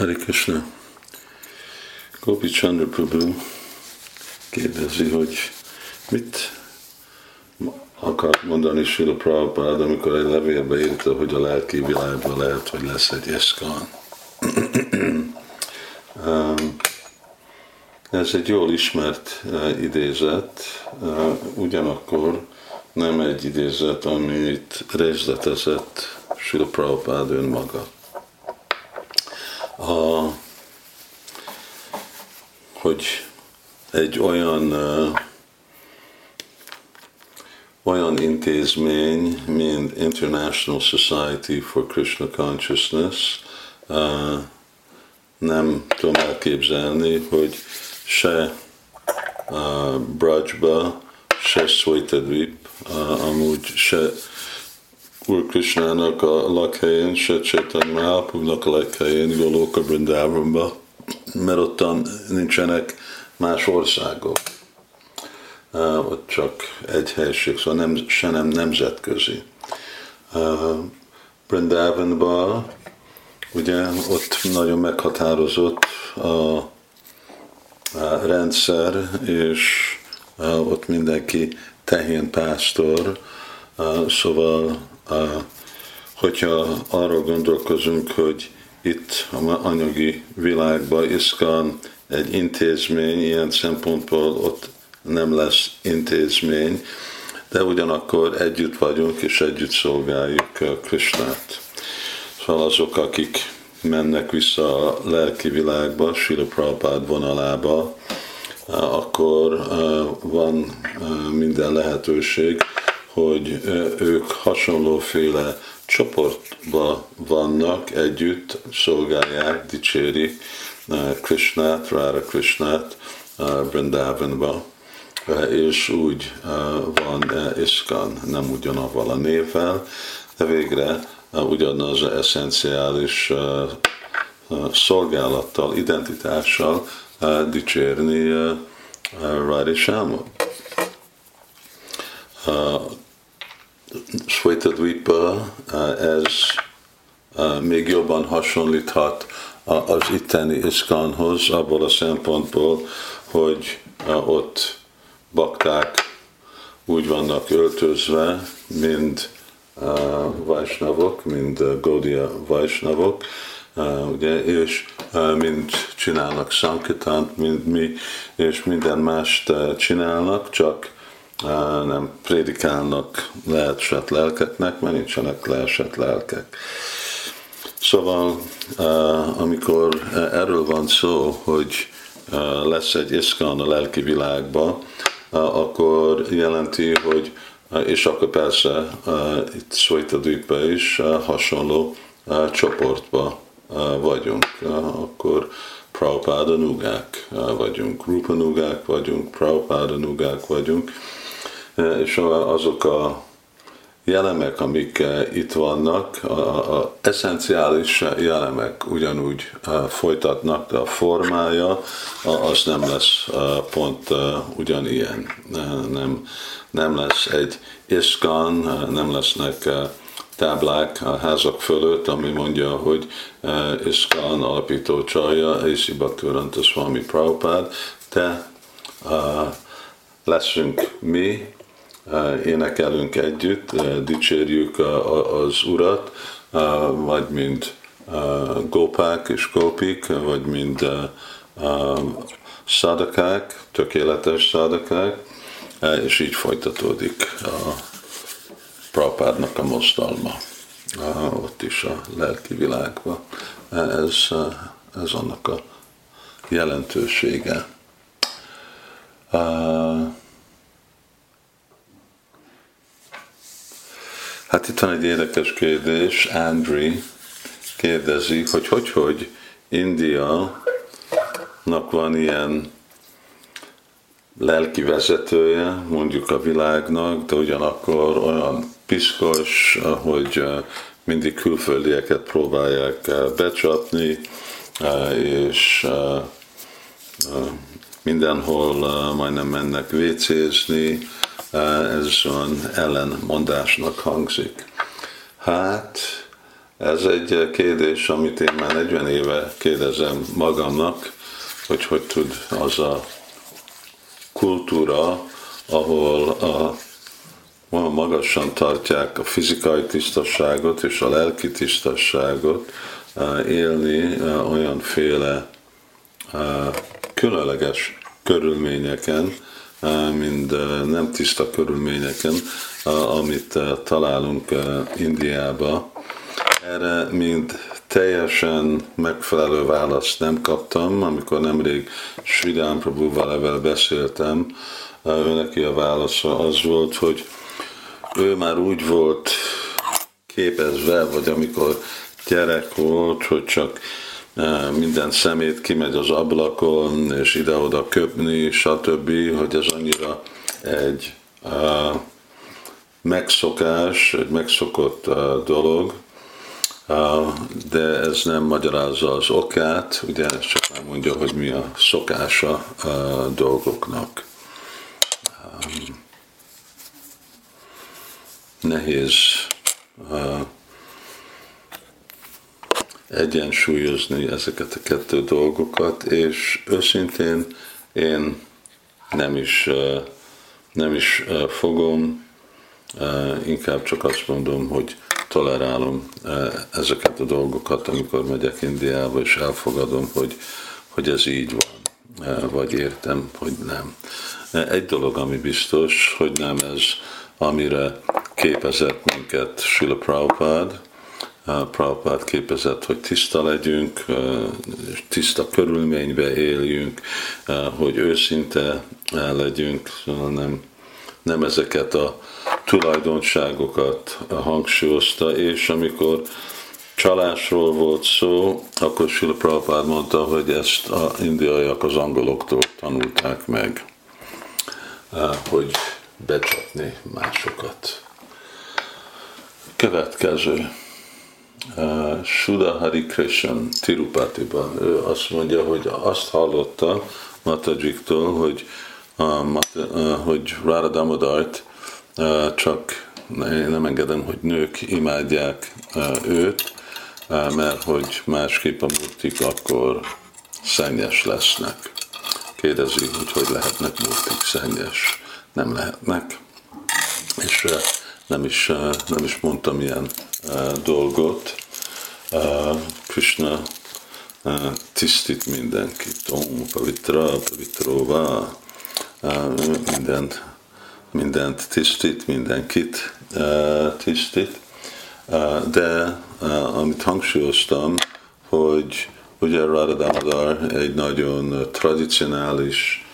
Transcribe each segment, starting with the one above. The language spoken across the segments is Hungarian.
Hari Krishna. Gopi Chandra kérdezi, hogy mit akar mondani Sila Prabhupád, amikor egy levélbe írta, hogy a lelki világban lehet, hogy lesz egy eszkan. Ez egy jól ismert uh, idézet, uh, ugyanakkor nem egy idézet, amit részletezett Sila Prabhupád önmaga. A, hogy egy olyan olyan intézmény, mint International Society for Krishna Consciousness, nem tudom elképzelni, hogy se Brajba, se Swaitadvip, uh, amúgy se Úr Krishnának a lakhelyén, se Chaitanya Mahaprabhunak a lakhelyén, Goloka Brindavanba, mert ottan nincsenek más országok. Uh, ott csak egy helység, szóval nem, se nem nemzetközi. Uh, Brindavanban ugye ott nagyon meghatározott a, a rendszer, és ott mindenki tehén pásztor, szóval hogyha arra gondolkozunk, hogy itt a anyagi világban iszkan egy intézmény, ilyen szempontból ott nem lesz intézmény, de ugyanakkor együtt vagyunk és együtt szolgáljuk Krisnát. Szóval azok, akik mennek vissza a lelki világba, Sila Prabhupád vonalába, akkor van minden lehetőség, hogy ők hasonlóféle csoportba vannak, együtt szolgálják, dicsérik Krishnát, Rára Krishnát Vrindavanba, és úgy van Iskan, nem ugyanavval a névvel, de végre ugyanaz az eszenciális szolgálattal, identitással dicsérni Rári Sámot. Dvipa, ez még jobban hasonlíthat az itteni iszkanhoz, abból a szempontból, hogy ott bakták úgy vannak öltözve, mint Vajsnavok, mint Gaudia Vajsnavok, ugye, és mind csinálnak Sankitant, mint mi, és minden mást csinálnak, csak nem prédikálnak leesett lelkeknek, mert nincsenek leesett lelkek. Szóval, amikor erről van szó, hogy lesz egy iszkan a lelki világba, akkor jelenti, hogy és akkor persze itt Szvajtadvikben is hasonló csoportba vagyunk. Akkor Prabhupáda nugák vagyunk, Rupa vagyunk, Prabhupáda nugák vagyunk, és azok a jelemek, amik itt vannak, a, a eszenciális jelemek ugyanúgy folytatnak, de a formája az nem lesz pont ugyanilyen. Nem, nem lesz egy iszkan, nem lesznek táblák a házak fölött, ami mondja, hogy iszkan alapító csalja, Isi Bhaktivedanta Swami Prabhupád, de leszünk mi, énekelünk együtt, dicsérjük az Urat, vagy mind gópák és gópik, vagy mind szadakák, tökéletes szadakák, és így folytatódik a Prabhupádnak a mozdalma, ott is a lelki világban. Ez, ez annak a jelentősége. Hát itt van egy érdekes kérdés. Andri kérdezi, hogy hogy, hogy India van ilyen lelki vezetője, mondjuk a világnak, de ugyanakkor olyan piszkos, hogy mindig külföldieket próbálják becsapni, és mindenhol majdnem mennek vécézni, ez olyan ellenmondásnak hangzik. Hát ez egy kérdés, amit én már 40 éve kérdezem magamnak, hogy hogy tud az a kultúra, ahol a, olyan magasan tartják a fizikai tisztasságot és a lelki tisztasságot, élni olyanféle különleges körülményeken, mint nem tiszta körülményeken, amit találunk Indiába. Erre mind teljesen megfelelő választ nem kaptam, amikor nemrég Sridán evel beszéltem, ő neki a válasza az volt, hogy ő már úgy volt képezve, vagy amikor gyerek volt, hogy csak minden szemét kimegy az ablakon, és ide-oda köpni, stb., hogy ez annyira egy uh, megszokás, egy megszokott dolog, de ez nem magyarázza az okát, ugye ez csak nem mondja, hogy mi a szokása dolgoknak. Um, nehéz egyensúlyozni ezeket a kettő dolgokat, és őszintén én nem is, nem is fogom, inkább csak azt mondom, hogy tolerálom ezeket a dolgokat, amikor megyek Indiába, és elfogadom, hogy, hogy ez így van, vagy értem, hogy nem. Egy dolog, ami biztos, hogy nem ez, amire képezett minket Srila Prabhupád, Prabhupád képezett, hogy tiszta legyünk, tiszta körülménybe éljünk, hogy őszinte legyünk, szóval nem, nem ezeket a tulajdonságokat hangsúlyozta, és amikor csalásról volt szó, akkor Sila Prabhupád mondta, hogy ezt a indiaiak az angoloktól tanulták meg, hogy becsapni másokat. Következő. Uh, Suda Hari Krishan Tirupatiban. Ő azt mondja, hogy azt hallotta Matajiktól, hogy, uh, Mata, uh, hogy Radha Damodart uh, csak én nem engedem, hogy nők imádják uh, őt, uh, mert hogy másképp a murtik akkor szennyes lesznek. Kérdezi, hogy hogy lehetnek murtik szennyes. Nem lehetnek. És uh, nem is, uh, nem is mondtam ilyen dolgot. Krishna tisztít mindenkit. Om pavitra, pavitróva. Mindent, mindent tisztít, mindenkit tisztít. De amit hangsúlyoztam, hogy ugye Radha egy nagyon tradicionális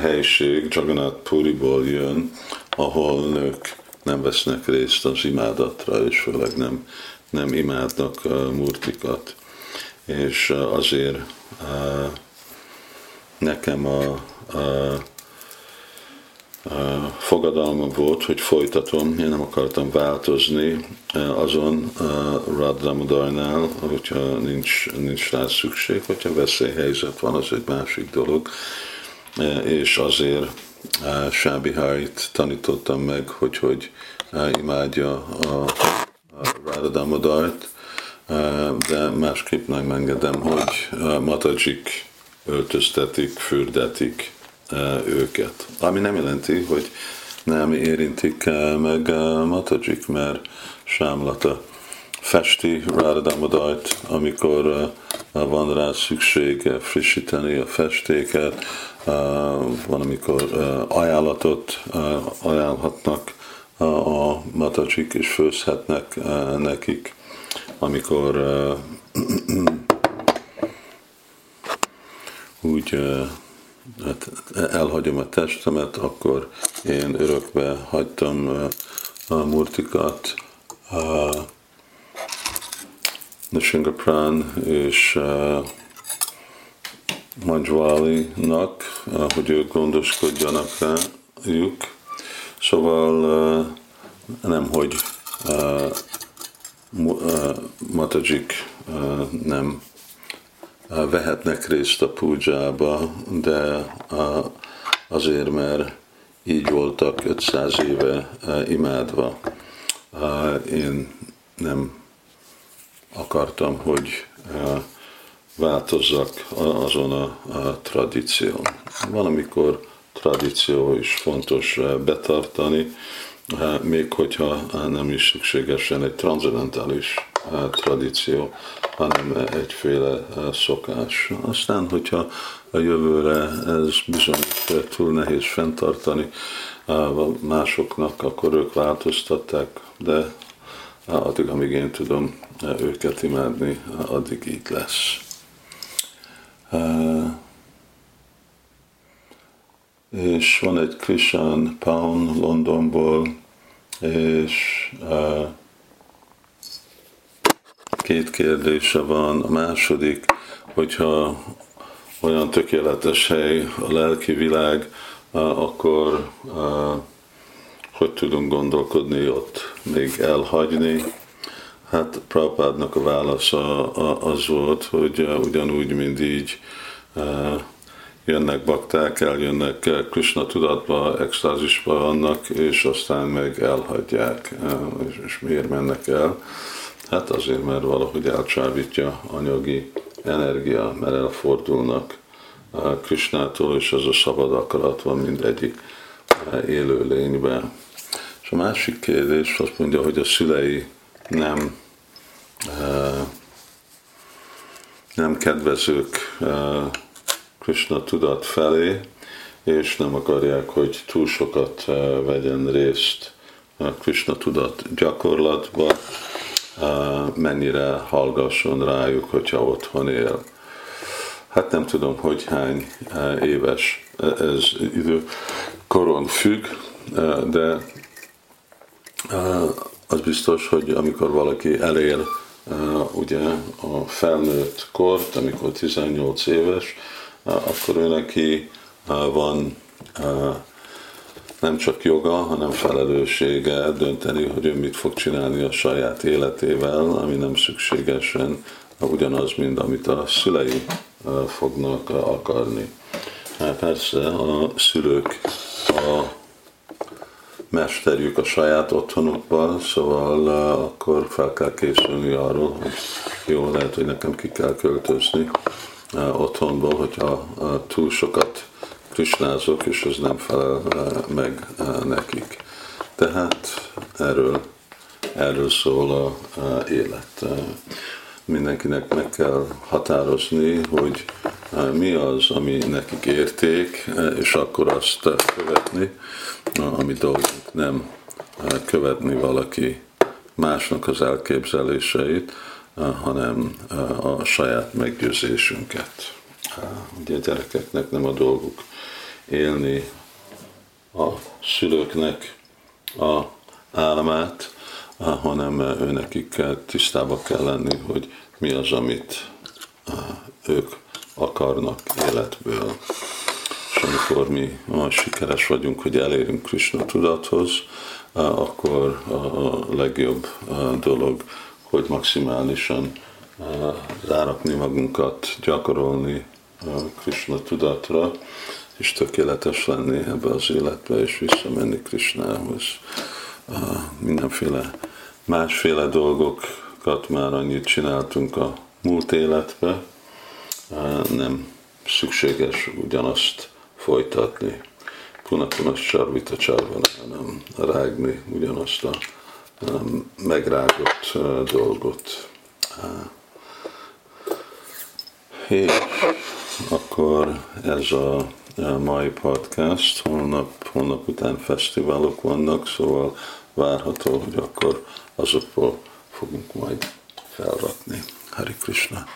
helység, Jagannath Puriból jön, ahol nők nem vesznek részt az imádatra, és főleg nem, nem imádnak murtikat. És azért nekem a, a, fogadalma volt, hogy folytatom, én nem akartam változni azon Radhamodarnál, hogyha nincs, nincs rá szükség, hogyha veszélyhelyzet van, az egy másik dolog, és azért Sábi Harit tanítottam meg, hogy hogy imádja a, a Radha Damodart, de másképp nem engedem, hogy matajik öltöztetik, fürdetik őket. Ami nem jelenti, hogy nem érintik meg matajik, mert Sámlata festi Radha Damodart, amikor van rá szüksége frissíteni a festéket, van, amikor ajánlatot ajánlhatnak a matacsik, és főzhetnek nekik, amikor úgy hát elhagyom a testemet, akkor én örökbe hagytam a murtikat, a Nishingaprán és Manjwali-nak, hogy ők gondoskodjanak rájuk. Szóval nem, hogy matajik nem vehetnek részt a púdzsába, de azért, mert így voltak 500 éve imádva. Én nem akartam, hogy változzak azon a, a tradíción. Valamikor tradíció is fontos betartani, még hogyha nem is szükségesen egy transzendentális tradíció, hanem egyféle szokás. Aztán, hogyha a jövőre ez bizony túl nehéz fenntartani másoknak, akkor ők változtatták, de addig, amíg én tudom őket imádni, addig így lesz. És van egy Krishan Pound Londonból, és két kérdése van. A második, hogyha olyan tökéletes hely a lelki világ, akkor hogy tudunk gondolkodni ott, még elhagyni. Hát Prabhupádnak a válasza az volt, hogy ugyanúgy, mint így jönnek bakták, eljönnek Krishna tudatba, extázisba vannak, és aztán meg elhagyják. És miért mennek el? Hát azért, mert valahogy elcsábítja anyagi energia, mert elfordulnak Krishnától, és az a szabad akarat van mindegyik élő lényben. És a másik kérdés azt mondja, hogy a szülei nem nem kedvezők Krishna tudat felé, és nem akarják, hogy túl sokat vegyen részt a Krishna tudat gyakorlatba, mennyire hallgasson rájuk, hogyha otthon él. Hát nem tudom, hogy hány éves ez idő koron függ, de az biztos, hogy amikor valaki elér ugye a felnőtt kort, amikor 18 éves, akkor ő neki van nem csak joga, hanem felelőssége dönteni, hogy ő mit fog csinálni a saját életével, ami nem szükségesen ugyanaz, mint amit a szülei fognak akarni. Hát persze a szülők a mesterjük a saját otthonukban, szóval akkor fel kell készülni arról, hogy jó, lehet, hogy nekem ki kell költözni otthonból, hogyha túl sokat krisnázok, és ez nem felel meg nekik. Tehát erről, erről szól a, élet. Mindenkinek meg kell határozni, hogy mi az, ami nekik érték, és akkor azt követni, ami dolgunk nem követni valaki másnak az elképzeléseit, hanem a saját meggyőzésünket. Ugye a gyerekeknek nem a dolguk élni a szülőknek a álmát, hanem őnekik tisztába kell lenni, hogy mi az, amit ők akarnak életből. És amikor mi olyan sikeres vagyunk, hogy elérünk Krishna tudathoz, akkor a legjobb dolog, hogy maximálisan rárakni magunkat, gyakorolni Krishna tudatra, és tökéletes lenni ebbe az életbe, és visszamenni Krishnához. Mindenféle másféle dolgokat már annyit csináltunk a múlt életbe, nem szükséges ugyanazt folytatni. Punapunas sarvita csarvana, nem rágni ugyanazt a megrágott dolgot. És akkor ez a mai podcast, holnap, holnap után fesztiválok vannak, szóval várható, hogy akkor azokból fogunk majd felrakni. Hari Krishna!